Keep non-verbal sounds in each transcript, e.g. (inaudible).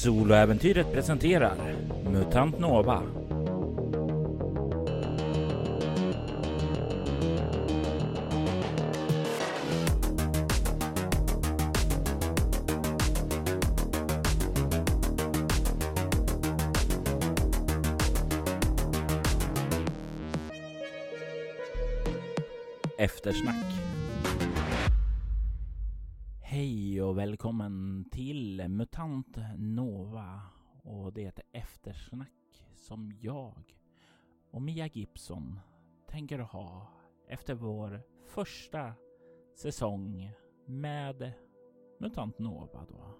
Soloäventyret presenterar MUTANT NOVA Eftersnack. Till MUTANT NOVA och det är ett eftersnack som jag och Mia Gibson tänker ha efter vår första säsong med MUTANT NOVA då.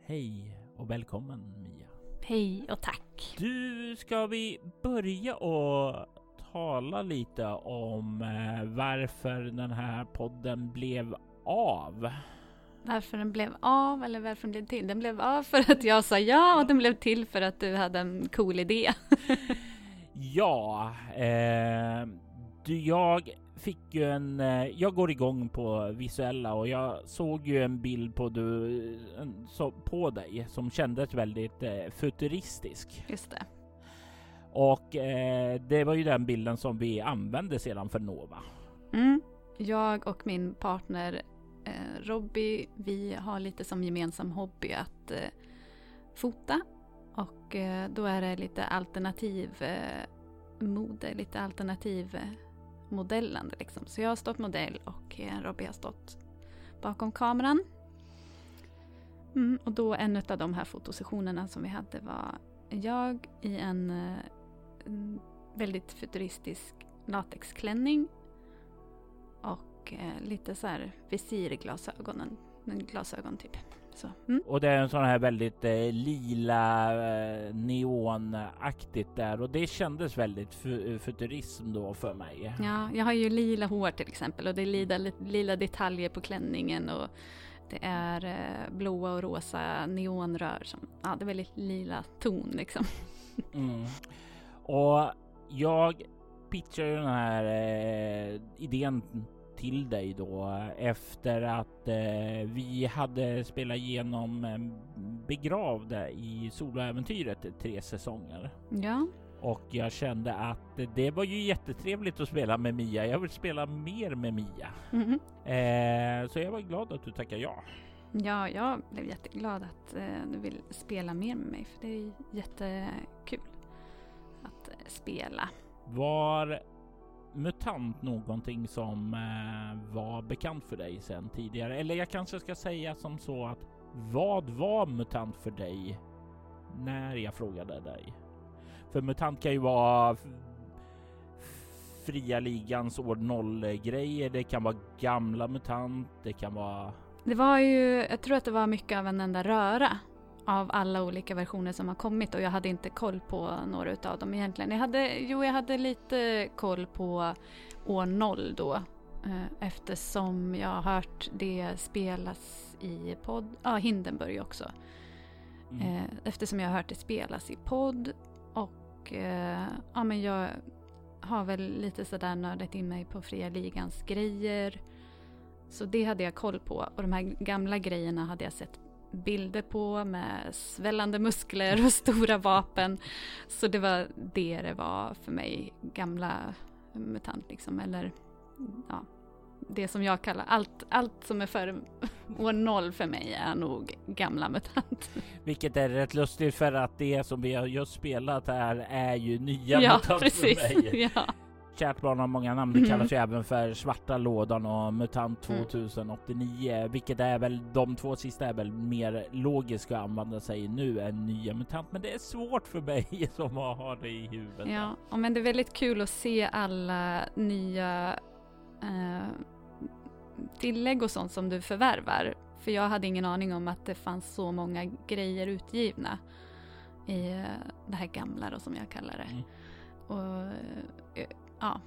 Hej och välkommen Mia. Hej och tack. Du, ska vi börja och tala lite om eh, varför den här podden blev av? Varför den blev av eller varför den blev till? Den blev av för att jag sa ja och den blev till för att du hade en cool idé. (laughs) ja, eh, jag fick ju en... Eh, jag går igång på visuella och jag såg ju en bild på, du, på dig som kändes väldigt eh, futuristisk. Just det. Och eh, det var ju den bilden som vi använde sedan för Nova. Mm. Jag och min partner eh, Robby, vi har lite som gemensam hobby att eh, fota. Och eh, då är det lite alternativ eh, mode, lite alternativ eh, modellande liksom. Så jag har stått modell och eh, Robby har stått bakom kameran. Mm, och då en av de här fotosessionerna som vi hade var jag i en, eh, en väldigt futuristisk latexklänning och eh, lite så här visirglasögonen, glasögon typ. Mm. Och det är en sån här väldigt eh, lila eh, neonaktigt där och det kändes väldigt fu futurism då för mig. Ja, jag har ju lila hår till exempel och det är lila, lila detaljer på klänningen och det är eh, blåa och rosa neonrör. Som, ja, det är väldigt lila ton liksom. (laughs) Mm. Och jag pitchar ju den här eh, idén till dig då efter att eh, vi hade spelat igenom eh, Begravda i soloäventyret tre säsonger. Ja. Och jag kände att det var ju jättetrevligt att spela med Mia. Jag vill spela mer med Mia. Mm. Eh, så jag var glad att du tackade ja. Ja, jag blev jätteglad att eh, du vill spela mer med mig för det är jättekul att eh, spela. Var MUTANT någonting som eh, var bekant för dig sedan tidigare? Eller jag kanske ska säga som så att vad var MUTANT för dig när jag frågade dig? För MUTANT kan ju vara fria ligans år noll-grejer, Det kan vara gamla MUTANT. Det kan vara... Det var ju, jag tror att det var mycket av en enda röra av alla olika versioner som har kommit och jag hade inte koll på några utav dem egentligen. Jag hade, jo, jag hade lite koll på år 0 då eh, eftersom jag har hört det spelas i podd, ja Hindenburg också. Mm. Eh, eftersom jag har hört det spelas i podd och eh, ja men jag har väl lite sådär nördat in mig på fria ligans grejer. Så det hade jag koll på och de här gamla grejerna hade jag sett bilder på med svällande muskler och stora vapen. Så det var det det var för mig, gamla MUTANT liksom, eller ja, det som jag kallar allt, allt som är före år noll för mig är nog gamla MUTANT. Vilket är rätt lustigt för att det som vi har just spelat här är ju nya ja, MUTANT precis. för mig. (laughs) Ja, Kärt barn har många namn. Det Mm. kallas ju även för Svarta lådan och MUTANT Mm. 2089, vilket är väl de två sista är väl mer logiska att använda sig nu än nya MUTANT. Men det är svårt för mig (laughs) som har det i huvudet. ja. Och men det är väldigt kul att se alla nya eh, tillägg och sånt som du förvärvar. För jag hade ingen aning om att det fanns så många grejer utgivna i eh, det här gamla då som jag kallar det. Mm. Och eh, ja,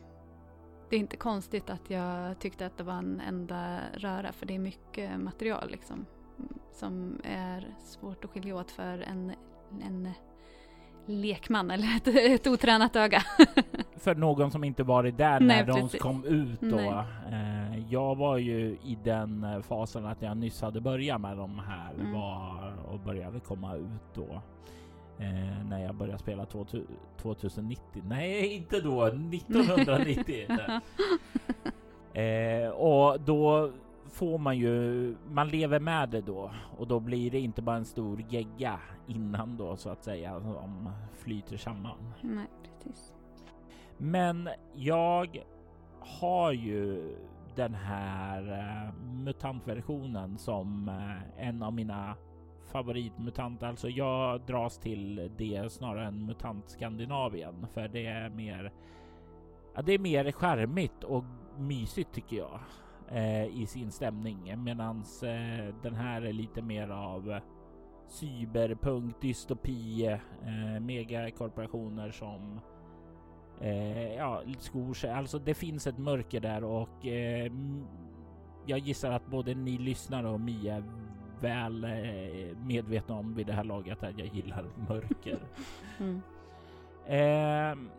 det är inte konstigt att jag tyckte att det var en enda röra för det är mycket material liksom mm, som är svårt att skilja åt för en, en lekman eller ett, ett otränat öga. (laughs) För någon som inte varit där Nej, när de precis. kom ut då. Nej. Eh, jag var ju i den eh, fasen att jag nyss hade börjat med de här Mm. var och började komma ut då. Eh, när jag började spela 2090. Nej, inte då. 1990. (laughs) eh, och då får man ju, man lever med det då och då blir det inte bara en stor gegga innan då så att säga som flyter samman. Nej, precis. Men jag har ju den här uh, mutantversionen som uh, en av mina favoritmutant. Alltså jag dras till det snarare än mutant Skandinavien för det är mer. Ja, det är mer charmigt och mysigt tycker jag eh, i sin stämning medans eh, den här är lite mer av cyberpunk, dystopi, eh, megakorporationer som eh, ja, skor sig. Alltså det finns ett mörker där och eh, jag gissar att både ni lyssnare och Mia väl eh, medvetna om vid det här laget att jag gillar mörker. (laughs) mm. eh,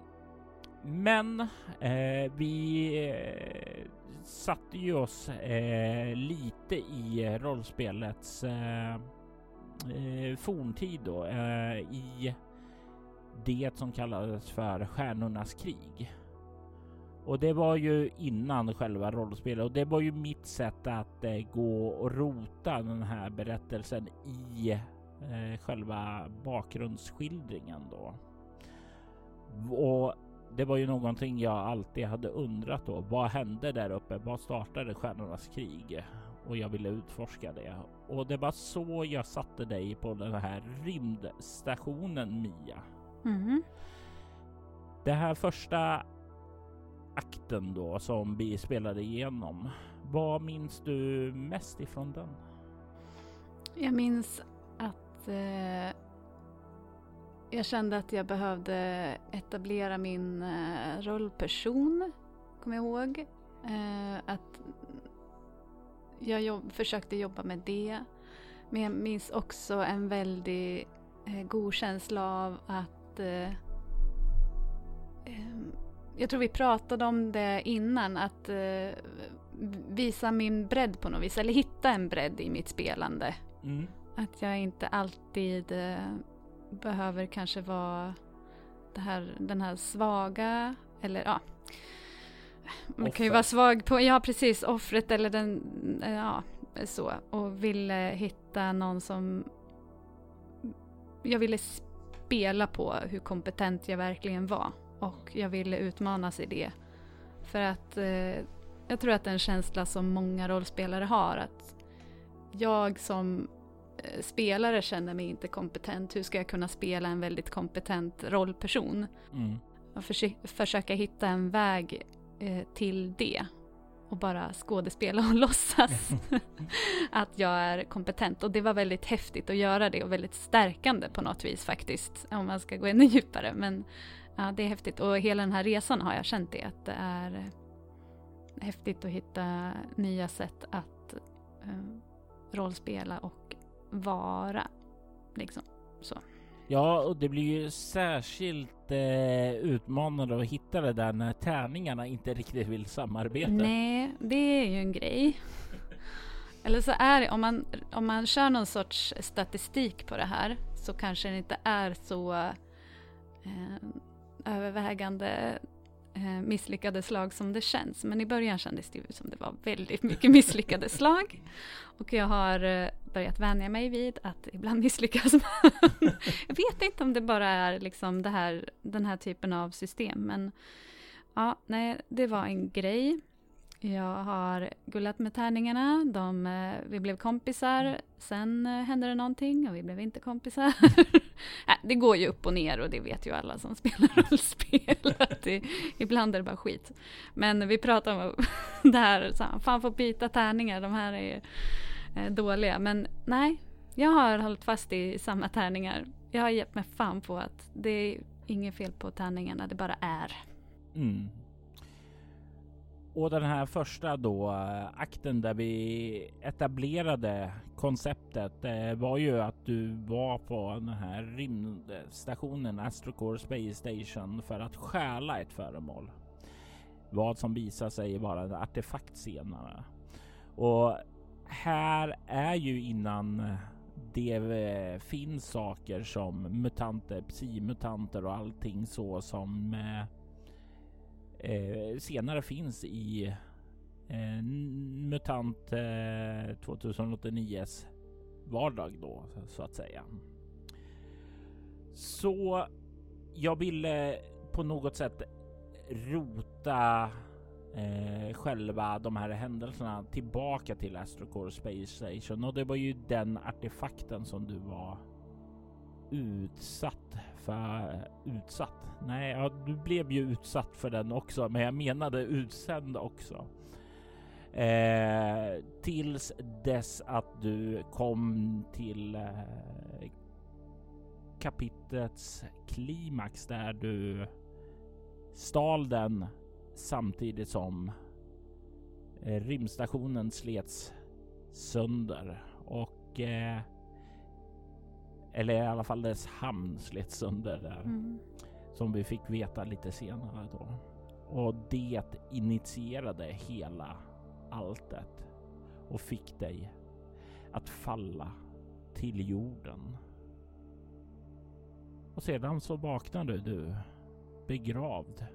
men eh, vi eh, satte ju oss eh, lite i rollspelets forntid då i det som kallades för Stjärnornas krig. Och det var ju innan själva rollspelet och det var ju mitt sätt att eh, gå och rota den här berättelsen i eh, själva bakgrundsskildringen då. Och det var ju någonting jag alltid hade undrat då. Vad hände där uppe? Vad startade Stjärnornas krig? Och jag ville utforska det. Och det var så jag satte dig på den här rymdstationen Mia. Mm. Det här första akten då som vi spelade igenom. Vad minns du mest ifrån den? Jag minns att eh, jag kände att jag behövde etablera min eh, rollperson, kommer jag ihåg. Eh, att jag jobb, försökte jobba med det. Men jag minns också en väldigt eh, god känsla av att eh, eh jag tror vi pratade om det innan, att eh, visa min bredd på något vis, eller hitta en bredd i mitt spelande. Mm. Att jag inte alltid eh, behöver kanske vara här, den här svaga, eller ja. Man Offer. kan ju vara svag på, ja precis, offret eller den, ja så. Och ville hitta någon som jag ville spela på hur kompetent jag verkligen var. Och jag ville utmanas i det. För att eh, jag tror att det är en känsla som många rollspelare har. Att jag som eh, spelare känner mig inte kompetent. Hur ska jag kunna spela en väldigt kompetent rollperson? Mm. Och försöka hitta en väg eh, till det och bara skådespela och (laughs) låtsas (laughs) att jag är kompetent. Och det var väldigt häftigt att göra det och väldigt stärkande på något vis faktiskt, om man ska gå ännu djupare. Men ja, det är häftigt och hela den här resan har jag känt det, att det är häftigt att hitta nya sätt att uh, rollspela och vara. Liksom så. Ja, och det blir ju särskilt eh, utmanande att hitta det där när tärningarna inte riktigt vill samarbeta. Nej, det är ju en grej. Eller så är det, om man, om man kör någon sorts statistik på det här så kanske det inte är så eh, övervägande eh, misslyckade slag som det känns. Men i början kändes det ju som det var väldigt mycket misslyckade slag. Och jag har eh, börjat vänja mig vid att ibland misslyckas man. (laughs) jag vet inte om det bara är liksom det här, den här typen av system. Men ja, nej, det var en grej. Jag har gullat med tärningarna. De, eh, vi blev kompisar. Sen eh, hände det någonting och vi blev inte kompisar. (laughs) Äh, det går ju upp och ner och det vet ju alla som (laughs) spelar rollspel. Att det, ibland är det bara skit. Men vi pratar om (laughs) det här, så här, fan får byta tärningar, de här är eh, dåliga. Men nej, jag har hållit fast i samma tärningar. Jag har gett mig fan på att det är inget fel på tärningarna, det bara är. Mm. Och den här första då eh, akten där vi etablerade konceptet eh, var ju att du var på den här rymdstationen Astrocore Space Station för att stjäla ett föremål. Vad som visar sig vara en artefakt senare. Och här är ju innan det eh, finns saker som mutanter, psimutanter och allting så som eh, senare finns i eh, MUTANT eh, 2089s vardag då så att säga. Så jag ville på något sätt rota eh, själva de här händelserna tillbaka till Astrocore Space Station och det var ju den artefakten som du var utsatt för. Eh, utsatt? Nej, ja, du blev ju utsatt för den också, men jag menade utsänd också. Eh, tills dess att du kom till eh, kapitlets klimax där du stal den samtidigt som eh, rymdstationen slets sönder och eh, eller i alla fall dess hamn slets sönder där. Mm. Som vi fick veta lite senare då. Och det initierade hela alltet och fick dig att falla till jorden. Och sedan så vaknade du begravd.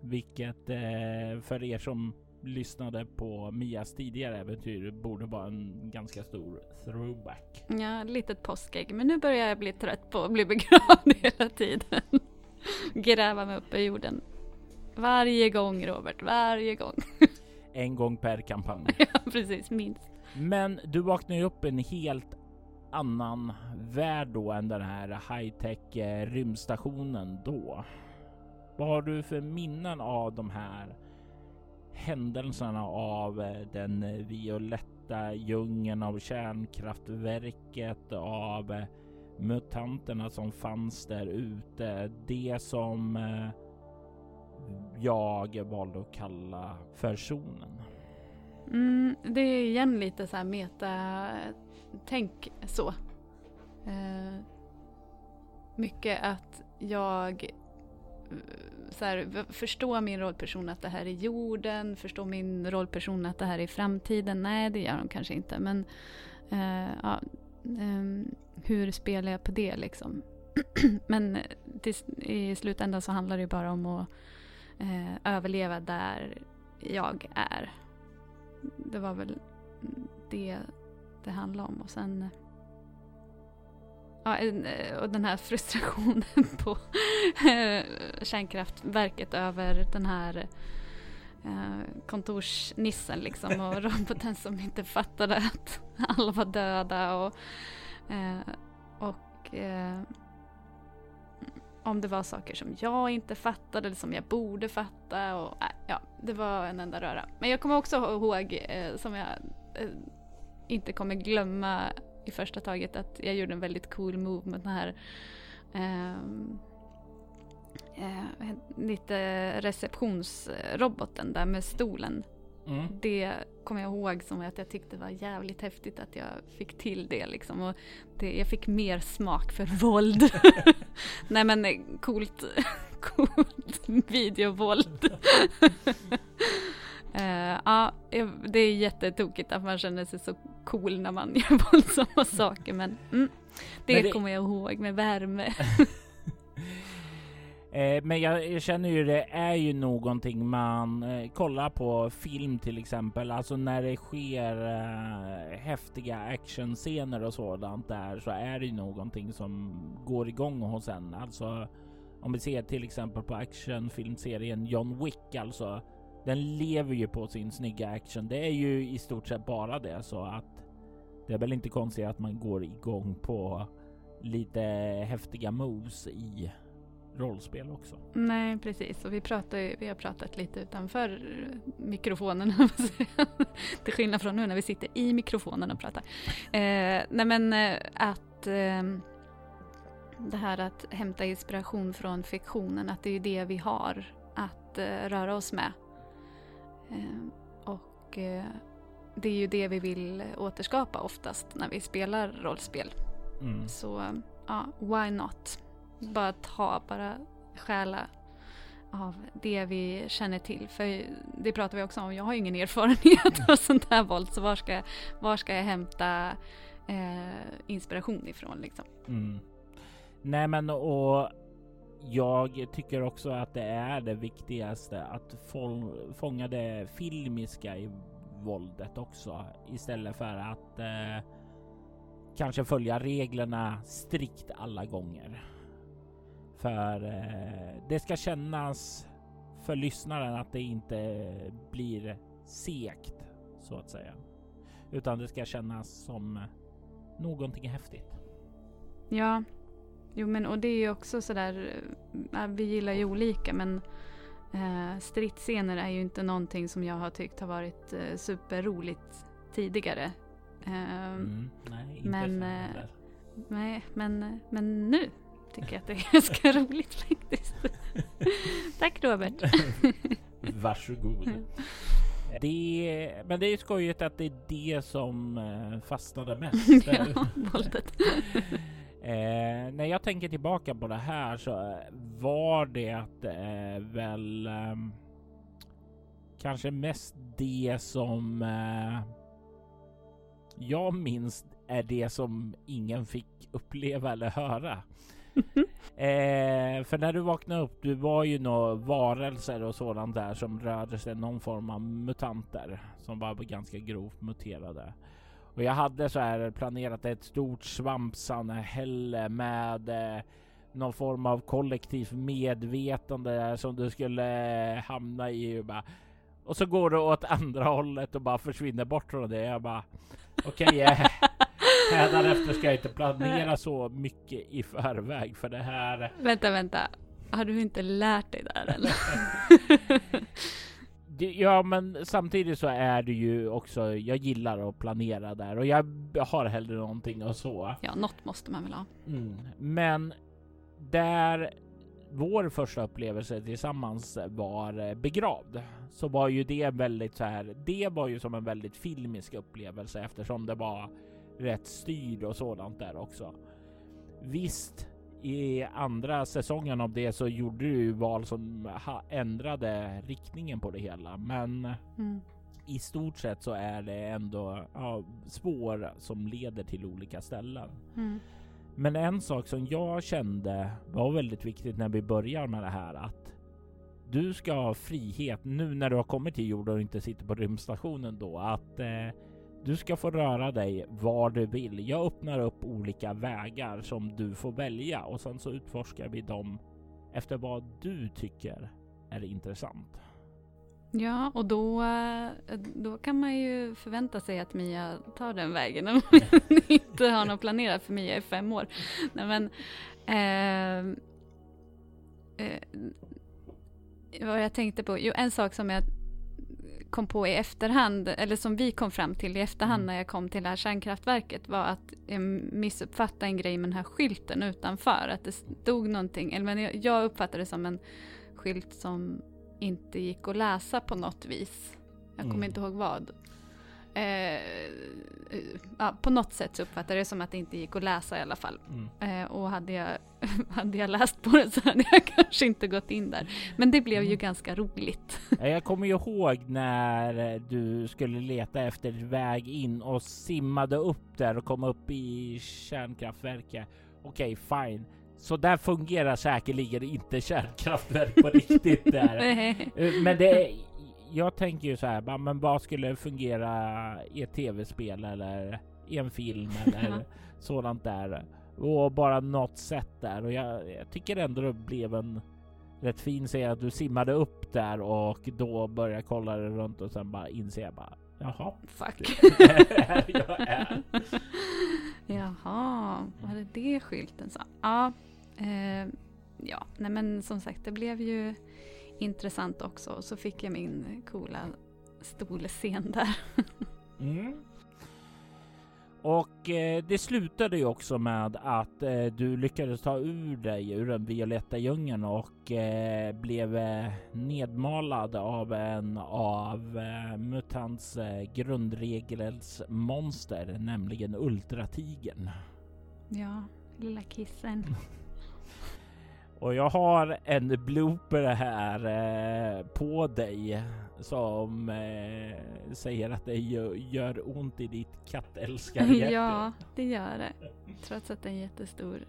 Vilket eh, för er som lyssnade på Mias tidigare äventyr borde vara en ganska stor throwback. Ja, litet påskägg. Men nu börjar jag bli trött på att bli begravd (laughs) hela tiden. Gräva mig upp i jorden. Varje gång Robert, varje gång. (laughs) en gång per kampanj. ja, precis, minst. Men du vaknar ju upp i en helt annan värld då än den här high-tech eh, rymdstationen då. Vad har du för minnen av de här händelserna av eh, den eh, violetta djungeln av kärnkraftverket, av eh, mutanterna som fanns där ute. Det som jag valde att kalla för zonen. Mm, det är igen lite så här meta tänk så. Eh, mycket att jag Eh, så här, förstår min rollperson att det här är jorden, förstår min rollperson att det här är framtiden. Nej, det gör de kanske inte. Men eh, ja, eh, hur spelar jag på det liksom? (clears throat) Men eh, till, i slutändan så handlar det ju bara om att eh, överleva där jag är. Det var väl det det handlade om. Och sen eh, Ja, och den här frustrationen (laughs) på kärnkraftverket över den här eh, kontorsnissen liksom och (laughs) roboten som inte fattade att alla var döda och, eh, och eh, om det var saker som jag inte fattade eller som jag borde fatta. Och, ja, det var en enda röra. Men jag kommer också ihåg, eh, som jag eh, inte kommer glömma i första taget, att jag gjorde en väldigt cool move med den här ehm, eh, lite receptionsroboten där med stolen. Mm. Det kommer jag ihåg som att jag tyckte var jävligt häftigt att jag fick till det liksom. Och det, jag fick mer smak för (laughs) våld. Nej men coolt, (laughs) coolt videovåld. (laughs) uh, ja, det är jättetokigt att man känner sig så cool när man (laughs) gör våldsamma saker men mm, det, men det kommer jag ihåg med värme. (laughs) Eh, men jag, jag, känner ju det är ju någonting man eh, kollar på film till exempel, alltså när det sker eh, häftiga actionscener och sådant där så är det ju någonting som går igång hos en. Alltså om vi ser till exempel på actionfilmserien John Wick, alltså den lever ju på sin snygga action. Det är ju i stort sett bara det så att det är väl inte konstigt att man går igång på lite häftiga moves i rollspel också. Nej, precis. Och vi, pratar, vi har pratat lite utanför mikrofonen. (laughs) Till skillnad från nu när vi sitter i mikrofonen och pratar. Eh, nej men eh, att eh, det här att hämta inspiration från fiktionen, att det är det vi har att eh, röra oss med. Eh, och eh, det är ju det vi vill återskapa oftast när vi spelar rollspel. Mm. Så ja, why not? bara ta, bara stjäla av det vi känner till. För det pratar vi också om, jag har ju ingen erfarenhet av sånt här våld så var ska, var ska jag hämta eh, inspiration ifrån liksom. Mm. Nej men och jag tycker också att det är det viktigaste att fånga det filmiska i våldet också istället för att eh, kanske följa reglerna strikt alla gånger. För eh, det ska kännas för lyssnaren att det inte blir sekt så att säga. Utan det ska kännas som någonting häftigt. Ja, jo men och det är ju också sådär, äh, vi gillar ju olika men äh, stridsscener är ju inte någonting som jag har tyckt har varit äh, superroligt tidigare. Äh, mm, nej, inte men, äh, nej, men, men nu tycker jag att det är (laughs) ganska (laughs) roligt faktiskt. (laughs) Tack Robert. Varsågod. Det, men det är skojigt att det är det som eh, fastnade mest. ja, våldet. Eh, när jag tänker tillbaka på det här så var det eh, väl eh, kanske mest det som eh, jag minns är det som ingen fick uppleva eller höra. (laughs) eh, för när du vaknade upp, du var ju några varelser och sådant där som rörde sig någon form av mutanter som var ganska grovt muterade. Och jag hade så här planerat ett stort svampsamhälle med eh, någon form av kollektivt medvetande som du skulle eh, hamna i. Och, bara, och så går du åt andra hållet och bara försvinner bort från det. Jag bara okej. Okay, eh, (laughs) Hädanefter ska jag inte planera så mycket i förväg för det här. Vänta, vänta. Har du inte lärt dig där eller? (laughs) ja, men samtidigt så är det ju också. Jag gillar att planera där och jag har hellre någonting och så. Ja, något måste man väl ha. Mm. Men där vår första upplevelse tillsammans var begravd så var ju det väldigt så här. Det var ju som en väldigt filmisk upplevelse eftersom det var rätt styrd och sådant där också. Visst, i andra säsongen av det så gjorde du val som ändrade riktningen på det hela, men mm. i stort sett så är det ändå ja, spår som leder till olika ställen. Mm. Men en sak som jag kände var väldigt viktigt när vi börjar med det här att du ska ha frihet nu när du har kommit till jorden och inte sitter på rymdstationen då att eh, du ska få röra dig var du vill. Jag öppnar upp olika vägar som du får välja och sen så utforskar vi dem efter vad du tycker är intressant. Ja, och då, då kan man ju förvänta sig att Mia tar den vägen om (laughs) hon inte har något planerat för Mia i fem år. Nej, men, eh, eh, vad jag tänkte på, jo en sak som jag kom på i efterhand, eller som vi kom fram till i efterhand mm. när jag kom till det här kärnkraftverket var att jag missuppfattade en grej med den här skylten utanför. Att det stod någonting, eller men jag uppfattade det som en skylt som inte gick att läsa på något vis. Jag kommer mm. inte ihåg vad. Eh, ja, på något sätt så uppfattade jag det som att det inte gick att läsa i alla fall. Mm. Eh, och hade jag, (laughs) hade jag läst på det så hade jag (laughs) kanske inte gått in där. Men det blev mm. ju ganska roligt. (laughs) jag kommer ju ihåg när du skulle leta efter väg in och simmade upp där och kom upp i kärnkraftverket. Okej, okay, fine. Så där fungerar säkerligen inte kärnkraftverk på riktigt där. Eh, men det jag tänker ju så här, men vad skulle fungera i ett tv-spel eller i en film (laughs) eller sådant där? Och bara något sätt där och jag, jag tycker ändå det blev en rätt fin serie att du simmade upp där och då började kolla det runt och sen bara inser jag bara jaha. Fuck. (laughs) jag är. (laughs) jaha, var det det skylten sa? Ja, eh, ja, nej men som sagt det blev ju intressant också. Och så fick jag min coola stolscen där. mm. Och eh, det slutade ju också med att eh, du lyckades ta ur dig ur den violetta djungeln och eh, blev eh, nedmalad av en av eh, Mutants eh, grundregels monster, nämligen Ultratigern. Ja, lilla kissen. (laughs) Och jag har en blooper här eh, på dig som eh, säger att det gör, gör ont i ditt kattälskarhjärta. (laughs) ja, det gör det. Trots att det är en jättestor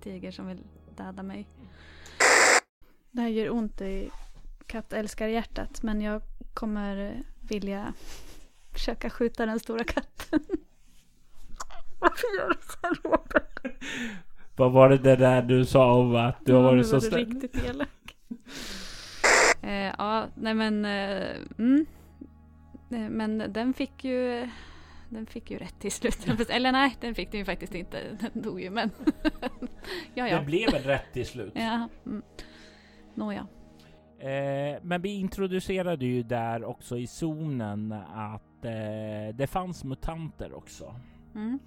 tiger som vill döda mig. Det här gör ont i kattälskarhjärtat men jag kommer vilja försöka skjuta den stora katten. Varför gör du så Robert? (laughs) Vad var det där du sa om att du har varit så snäll? riktigt elak. (laughs) eh, ja, nej men... Eh, mm. Eh, men den fick ju... Den fick ju rätt till slut. (laughs) Eller nej, den fick den ju faktiskt inte. Den dog ju men... (laughs) ja, ja. Det blev väl rätt till slut? ja. Mm. Nåja. Eh, men vi introducerade ju där också i zonen att eh, det fanns mutanter också. Mm.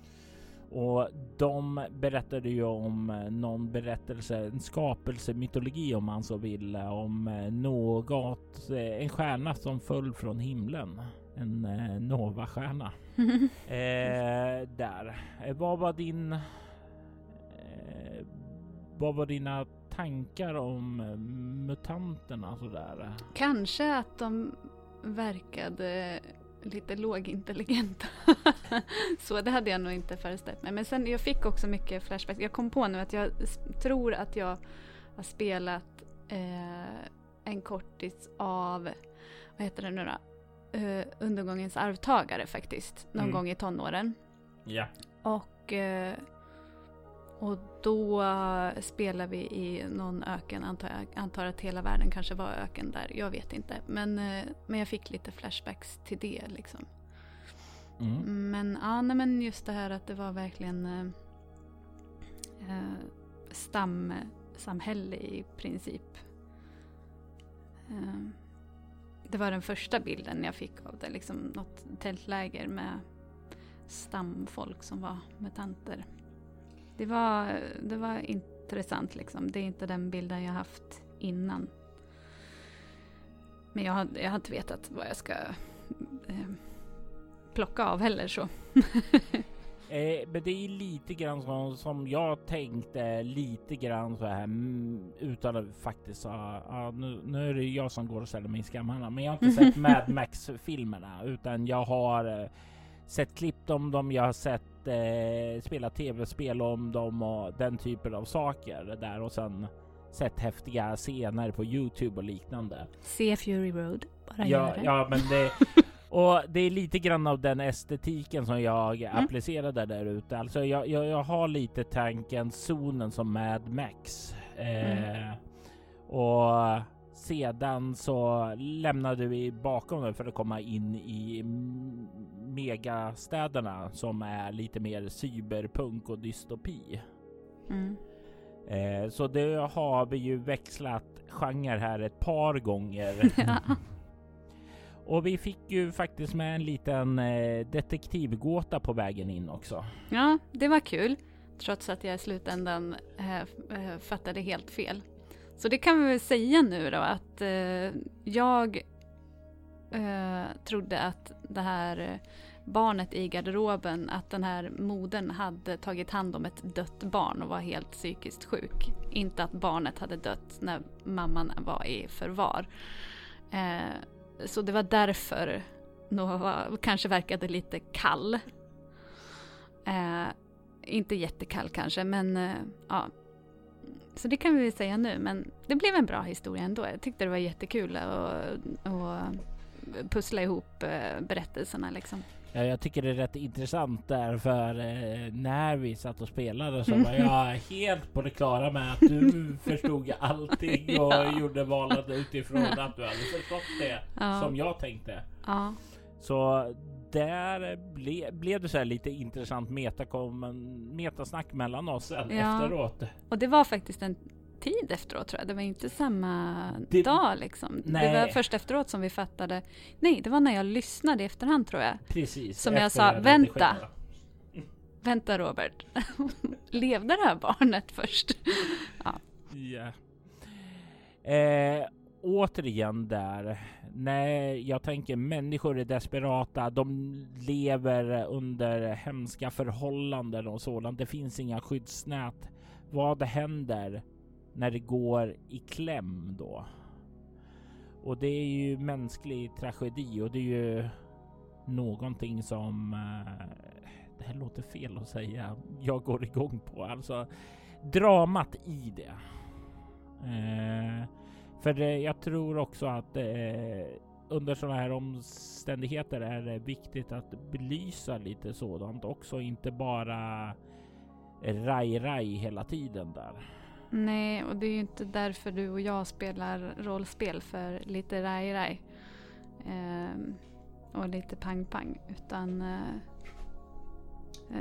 Och de berättade ju om eh, någon berättelse, en skapelsemytologi om man så vill, om eh, något, eh, en stjärna som föll från himlen. En eh, Nova-stjärna. (laughs) eh, där. Vad var din... Eh, vad var dina tankar om mutanterna sådär? Kanske att de verkade lite lågintelligenta. (laughs) så det hade jag nog inte föreställt mig. Men sen jag fick också mycket flashbacks. Jag kom på nu att jag tror att jag har spelat eh, en kortis av, vad heter det nu då? Uh, undergångens arvtagare faktiskt, någon mm. gång i tonåren. Ja. Och uh, och då spelar vi i någon öken, antar jag antar att hela världen kanske var öken där, jag vet inte. Men, eh, men jag fick lite flashbacks till det liksom. Mm. Men ja, nej, men just det här att det var verkligen eh, eh stamsamhälle i princip. Eh, det var den första bilden jag fick av det, liksom något tältläger med stamfolk som var mutanter det var, det var intressant liksom. Det är inte den bilden jag haft innan. Men jag har, jag har inte vetat vad jag ska eh, plocka av heller så. (laughs) eh, men det är lite grann som, som jag tänkte lite grann så här mm, utan att faktiskt sa ah, nu, nu är det jag som går och ställer mig i skammarna. Men jag har inte sett (laughs) Mad Max filmerna utan jag har eh, sett klipp om dem. Jag har sett eh, spelat tv-spel om dem och den typen av saker där och sen sett häftiga scener på Youtube och liknande. Se Fury Road, bara ja, gör det. Ja, men det (laughs) och det är lite grann av den estetiken som jag mm. applicerade där ute. Alltså jag, jag, jag, har lite tanken zonen som Mad Max. Eh, mm. Och sedan så lämnade vi bakom det för att komma in i megastäderna som är lite mer cyberpunk och dystopi. Mm. Eh, så det har vi ju växlat genre här ett par gånger. (laughs) (laughs) Och vi fick ju faktiskt med en liten eh, detektivgåta på vägen in också. Ja, det var kul. Trots att jag i slutändan eh, eh fattade helt fel. Så det kan vi väl säga nu då att eh, jag eh, trodde att det här barnet i garderoben, att den här modern hade tagit hand om ett dött barn och var helt psykiskt sjuk. Inte att barnet hade dött när mamman var i förvar. Eh, så det var därför Nova kanske verkade lite kall. Eh, inte jättekall kanske, men eh, ja, så det kan vi väl säga nu, men det blev en bra historia ändå. Jag tyckte det var jättekul att, att pussla ihop eh, berättelserna liksom. Ja, jag tycker det är rätt intressant där för eh, när vi satt och spelade så var jag (laughs) helt på det klara med att du förstod allting (laughs) och ja. gjorde valet utifrån att du hade förstått det ja. som jag tänkte. Ja. Så där ble, blev det så lite intressant metakom, metasnack mellan oss ja. efteråt. Och det var faktiskt en tid efteråt tror jag. Det var inte samma det, dag liksom. Nej. Det var först efteråt som vi fattade. Nej, det var när jag lyssnade i efterhand tror jag. Precis. Som jag sa, vänta. Vänta Robert. (laughs) Levde det här barnet först? (laughs) ja. Yeah. Eh, återigen där. Nej, jag tänker människor är desperata. De lever under hemska förhållanden och sådant. Det finns inga skyddsnät. Vad händer när det går i kläm då. Och det är ju mänsklig tragedi och det är ju någonting som eh, det här låter fel att säga. Jag går igång på alltså dramat i det. Eh, för jag tror också att eh, under sådana här omständigheter är det viktigt att belysa lite sådant också, inte bara raj-raj hela tiden där. Nej, och det är ju inte därför du och jag spelar rollspel för lite raj-raj. Eh, och lite pang-pang. Utan eh,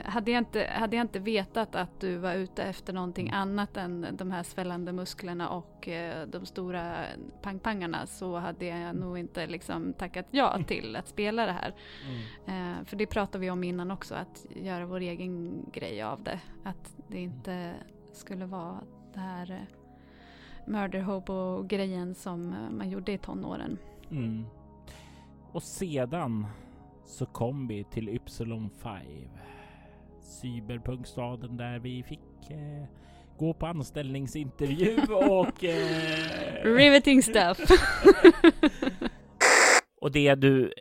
hade, jag inte, hade jag inte vetat att du var ute efter någonting annat än de här svällande musklerna och eh, de stora pang-pangarna så hade jag nog inte liksom tackat ja till att spela det här. Mm. Eh, för det pratade vi om innan också, att göra vår egen grej av det. Att det inte skulle vara det här eh, murder hobo-grejen som man gjorde i tonåren. Mm. Och sedan så kom vi till Ypsilon 5. Cyberpunkstaden där vi fick eh, gå på anställningsintervju (laughs) och... Eh... Riveting stuff! (laughs) och det du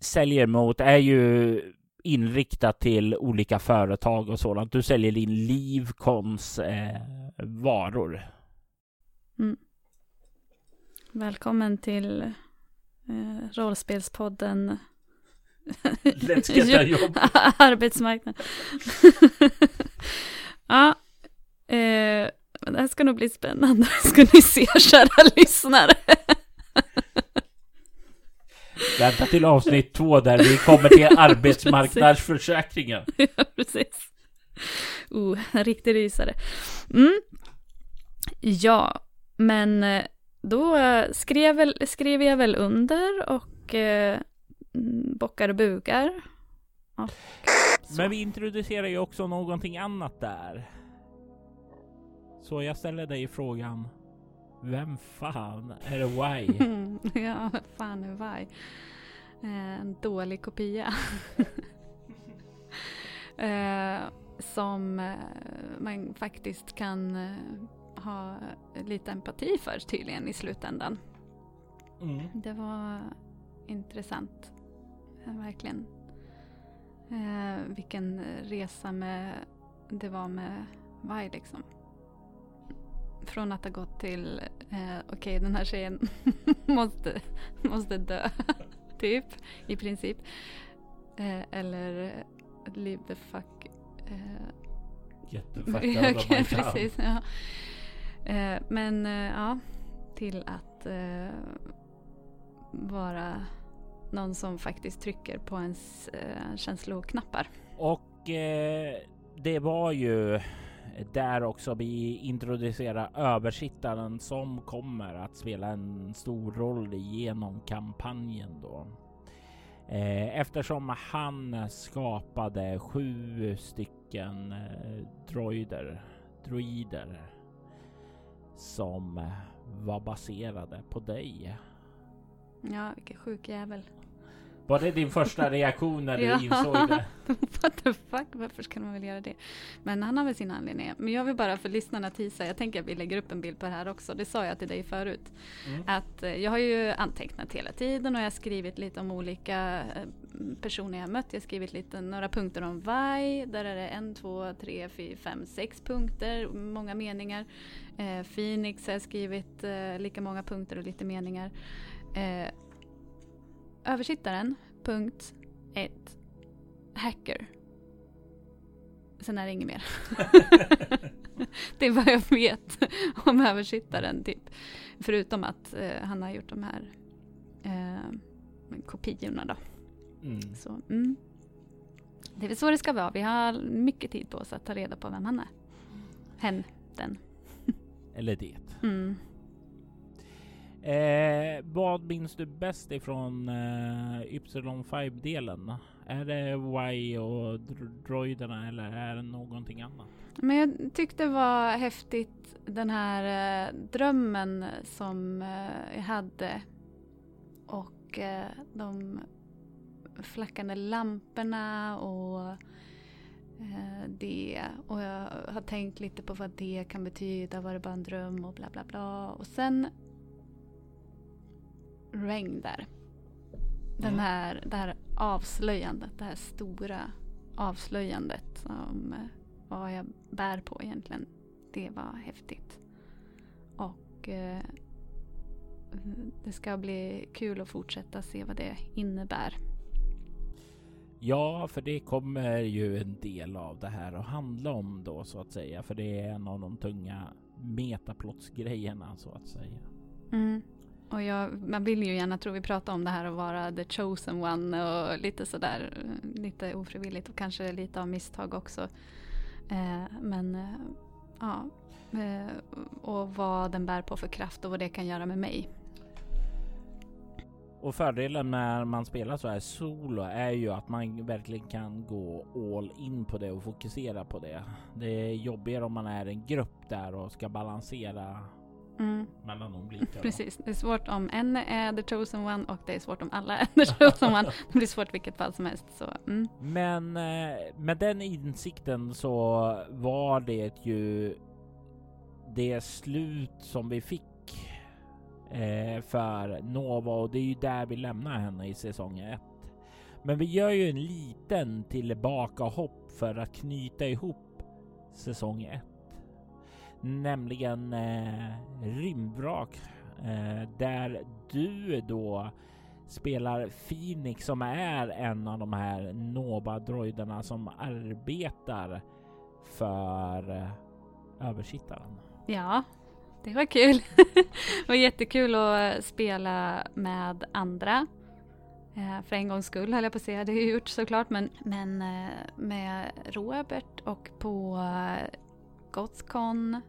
säljer mot är ju inriktat till olika företag och sådant. Du säljer din livkons eh, varor. Mm. Välkommen till eh, rollspelspodden (laughs) Let's get a jobb. (laughs) Arbetsmarknad. (laughs) ja, eh, det här ska nog bli spännande, ska ni se kära lyssnare. Vänta till avsnitt två där vi kommer till (laughs) arbetsmarknadsförsäkringen. (laughs) ja, precis. Oh, en riktig rysare. Mm. Ja, men eh, då skrev, skrev jag väl under och eh, Mm, bockar och bugar. Och Men vi introducerar ju också någonting annat där. Så jag ställer dig frågan. Vem fan är det Why? (laughs) ja, vem fan är Why? Eh, en dålig kopia. (laughs) eh, som eh, man faktiskt kan eh, ha lite empati för tydligen i slutändan. Mm. Det var intressant verkligen. Eh, vilken resa med, det var med Vai liksom. Från att ha gått till, eh, okej okay, den här tjejen (laughs) måste, måste dö, (laughs) typ, i princip. Eh, eller live the fuck. Eh, Get the fuck out of my Precis, ja. Eh, men eh, ja, till att eh, vara någon som faktiskt trycker på ens eh, känsloknappar. Och eh, det var ju där också vi introducerar översittaren som kommer att spela en stor roll genom kampanjen då. Eh, eftersom han skapade sju stycken eh, droider, droider som eh, var baserade på dig. Ja, vilken sjuk jävel. Var det din första reaktion när du ja. insåg det? (laughs) What the fuck, varför ska man väl göra det? Men han har väl sina anledningar. Men jag vill bara för lyssnarna tisa, jag tänker att vi lägger upp en bild på det här också. Det sa jag till dig förut. Mm. Att eh, jag har ju antecknat hela tiden och jag har skrivit lite om olika eh, personer jag mött. Jag har skrivit lite, några punkter om VAI. Där är det en, två, tre, fyra, fem, sex punkter. Många meningar. Eh, Phoenix har jag skrivit eh, lika många punkter och lite meningar. Eh, översittaren, punkt 1. Hacker. Sen är det inget mer. (laughs) det är vad jag vet om översittaren. Typ. Förutom att eh, han har gjort de här eh, kopiorna då. Mm. Så, mm. Det är väl så det ska vara. Vi har mycket tid på oss att ta reda på vem han är. Hen, den. Eller det. Mm. Eh, vad minns du bäst ifrån eh, Ypsilon 5-delen? Är det Y och droiderna eller är det någonting annat? Men jag tyckte det var häftigt den här eh, drömmen som eh, jag hade och eh, de flackande lamporna och eh, det och jag har tänkt lite på vad det kan betyda, var det bara en dröm och bla bla bla. Och sen regn där. Den Mm. här, det här avslöjandet, det här stora avslöjandet som eh, vad jag bär på egentligen. Det var häftigt. Och eh, det ska bli kul att fortsätta se vad det innebär. Ja, för det kommer ju en del av det här att handla om då så att säga. För det är en av de tunga metaplottsgrejerna så att säga. Mm. Och jag, man vill ju gärna, tror vi pratar om det här att vara the chosen one och lite sådär, lite ofrivilligt och kanske lite av misstag också. Eh, men eh, ja, eh, och vad den bär på för kraft och vad det kan göra med mig. Och fördelen när man spelar så här solo är ju att man verkligen kan gå all in på det och fokusera på det. Det är jobbigare om man är en grupp där och ska balansera Mm, mellan då. (laughs) precis, det är svårt om en är the chosen one och det är svårt om alla är the (laughs) chosen one. Det blir svårt vilket fall som helst. Så, mm. Men eh, med den insikten så var det ju det slut som vi fick eh, för Nova och det är ju där vi lämnar henne i säsong 1. Men vi gör ju en liten tillbakahopp för att knyta ihop säsong 1. Nämligen eh, rymdvrak eh, där du då spelar Phoenix som är en av de här Nova-droiderna som arbetar för eh, översittaren. Ja, det var kul. (laughs) det var jättekul att eh, spela med andra. Eh, för en gångs skull höll jag på att säga, det har jag gjort såklart, men, men med Robert och på Gothcon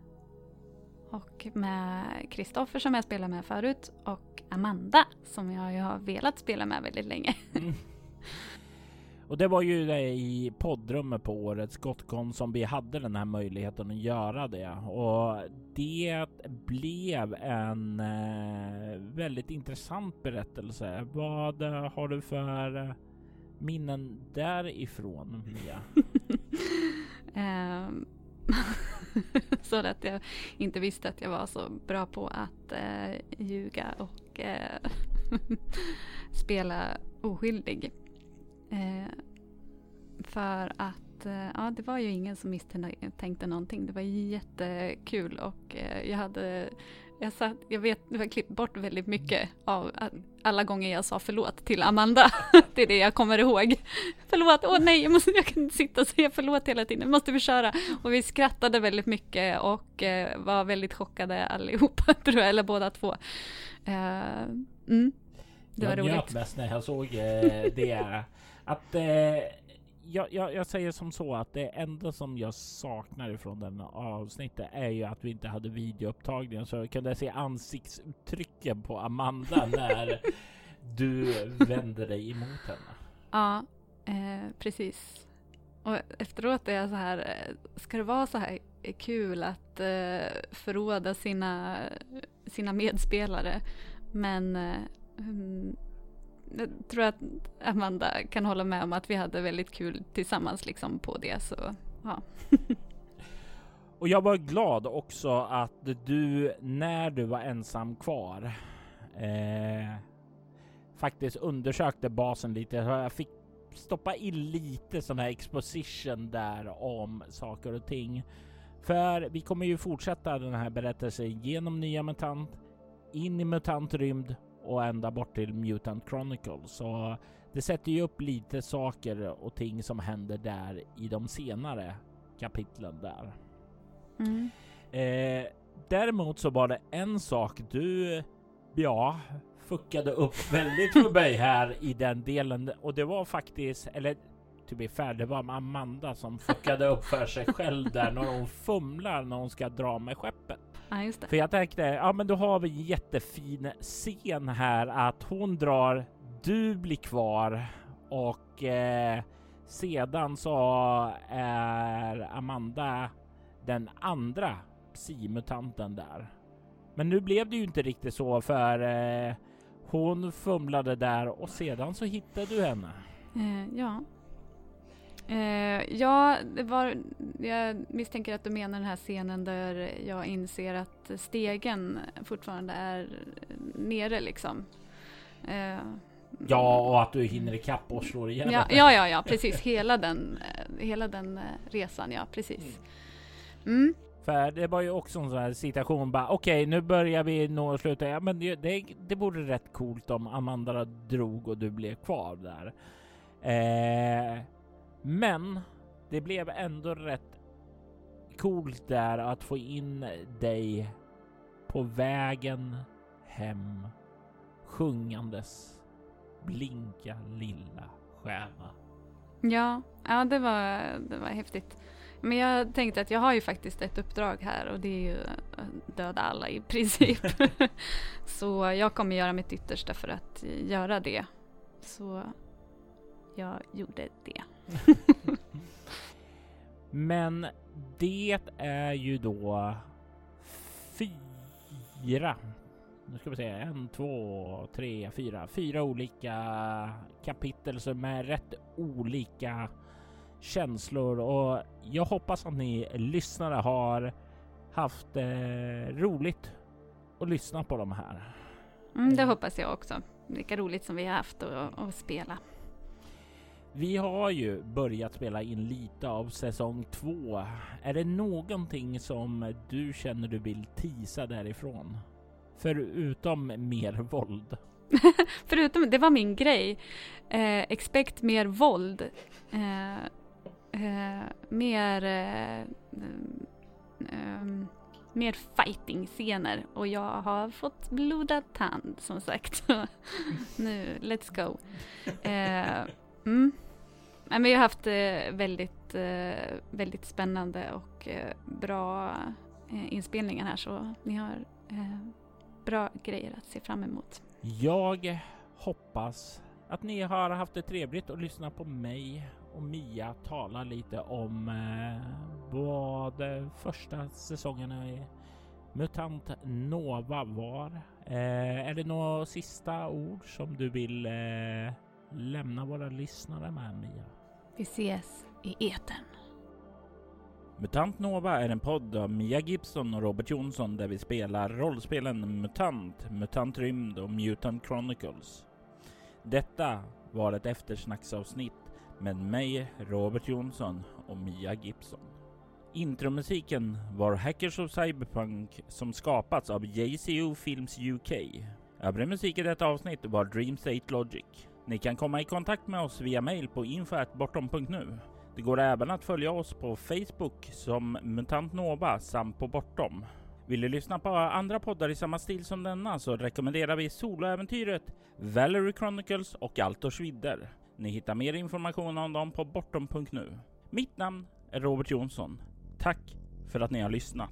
och med Kristoffer som jag spelade med förut och Amanda som jag ju har velat spela med väldigt länge. Mm. Och det var ju det i poddrummet på årets Gotcon som vi hade den här möjligheten att göra det. Och det blev en eh, väldigt intressant berättelse. Vad har du för eh, minnen därifrån, Mia? (laughs) Ehm, (laughs) så att jag inte visste att jag var så bra på att eh, ljuga och eh, (laughs) spela oskyldig. Eh, för att eh, ja, det var ju ingen som misstänkte någonting. Det var jättekul och eh, jag hade jag, satt, jag vet, jag har klippt bort väldigt mycket av alla gånger jag sa förlåt till Amanda. (laughs) det är det jag kommer ihåg. Förlåt, åh nej, jag, måste, jag kan inte sitta och säga förlåt hela tiden, måste vi köra? Och vi skrattade väldigt mycket och eh, var väldigt chockade allihopa, (laughs) tror jag, eller båda två. Eh, mm, det var jag njöt roligt. mest när jag såg eh, det. Att eh, jag, jag, jag säger som så att det enda som jag saknar ifrån den avsnittet är ju att vi inte hade videoupptagningen så jag kunde se ansiktsuttrycken på Amanda (laughs) när du vände dig emot henne. Ja, eh, precis. Och efteråt är jag så här, eh, ska det vara så här kul att eh, förråda sina, sina medspelare? Men eh, mm, jag tror att Amanda kan hålla med om att vi hade väldigt kul tillsammans liksom på det. Så ja. (laughs) Och jag var glad också att du när du var ensam kvar eh, faktiskt undersökte basen lite. Jag fick stoppa in lite sån här exposition där om saker och ting. För vi kommer ju fortsätta den här berättelsen genom nya MUTANT, in i MUTANT rymd och ända bort till Mutant Chronicles. Så det sätter ju upp lite saker och ting som händer där i de senare kapitlen där. Mm. Eh, däremot så var det en sak du, ja, fuckade upp väldigt för mig här i den delen och det var faktiskt, eller to be fair, det var Amanda som fuckade upp för sig själv där när hon fumlar när hon ska dra med skeppet. Ja, just det. För jag tänkte, ja men då har vi en jättefin scen här att hon drar, du blir kvar och eh, sedan så är Amanda den andra psimutanten där. Men nu blev det ju inte riktigt så för eh, hon fumlade där och sedan så hittade du henne. Eh, ja. Eh, ja, det var, jag misstänker att du menar den här scenen där jag inser att stegen fortfarande är nere liksom. Eh, Ja, och att du hinner ikapp och slår ihjäl ja, ja, ja, ja, (laughs) precis. Hela den, eh, hela den eh, resan, ja, precis. Mm. För det var ju också en sån här situation bara okej, okay, nu börjar vi nå slutet. Ja, men det, det, det vore rätt coolt om Amanda drog och du blev kvar där. Eh, men det blev ändå rätt coolt där att få in dig på vägen hem sjungandes blinka lilla stjärna. Ja, ja det var, det var häftigt. Men jag tänkte att jag har ju faktiskt ett uppdrag här och det är ju döda alla i princip. (laughs) Så jag kommer göra mitt yttersta för att göra det. Så jag gjorde det. (laughs) Men det är ju då fyra. Nu ska vi se, en, två, tre, fyra. Fyra olika kapitel som är rätt olika känslor och jag hoppas att ni lyssnare har haft eh, roligt att lyssna på de här. Mm, det hoppas jag också. Lika roligt som vi har haft att, att spela. Vi har ju börjat spela in lite av säsong två. Är det någonting som du känner du vill tisa därifrån? Förutom mer våld. (laughs) Förutom, det var min grej. Eh, expect mer våld. Eh, eh, mer eh, mm, eh mer fighting-scener och jag har fått blodad tand som sagt. (laughs) nu, let's go. Eh, mm. Men vi har haft eh, väldigt, eh, väldigt spännande och eh, bra inspelningar här så ni har bra grejer att se fram emot. Jag hoppas att ni har haft det trevligt och lyssnat på mig och Mia tala lite om vad första säsongen i MUTANT Nova var. Eh, är det några sista ord som du vill eh, lämna våra lyssnare med Mia? Vi ses i eten. MUTANT Nova är en podd av Mia Gibson och Robert Jonsson där vi spelar rollspelen MUTANT, MUTANT Rymd och Mutant Chronicles. Detta var ett eftersnacksavsnitt med mig, Robert Jonsson och Mia Gibson. Intromusiken var Hackers of Cyberpunk som skapats av JCO Films UK. Övrig musik i detta avsnitt var Dream State Logic. Ni kan komma i kontakt med oss via mail på info.bortom.nu. Det går även att följa oss på Facebook som Mutant Nova samt på Bortom. Vill du lyssna på andra poddar i samma stil som denna så rekommenderar vi soloäventyret Valerie Chronicles och Altors vidder. Ni hittar mer information om dem på bortom.nu. Mitt namn är Robert Jonsson. Tack för att ni har lyssnat.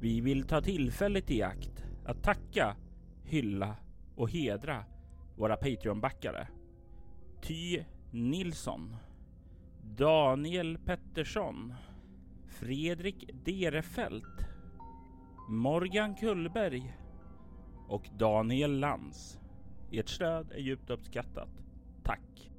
Vi vill ta tillfället i akt att tacka, hylla och hedra våra Patreon-backare. Ty Nilsson, Daniel Pettersson, Fredrik Derefelt, Morgan Kullberg och Daniel Lantz. Ert stöd är djupt uppskattat. Tack!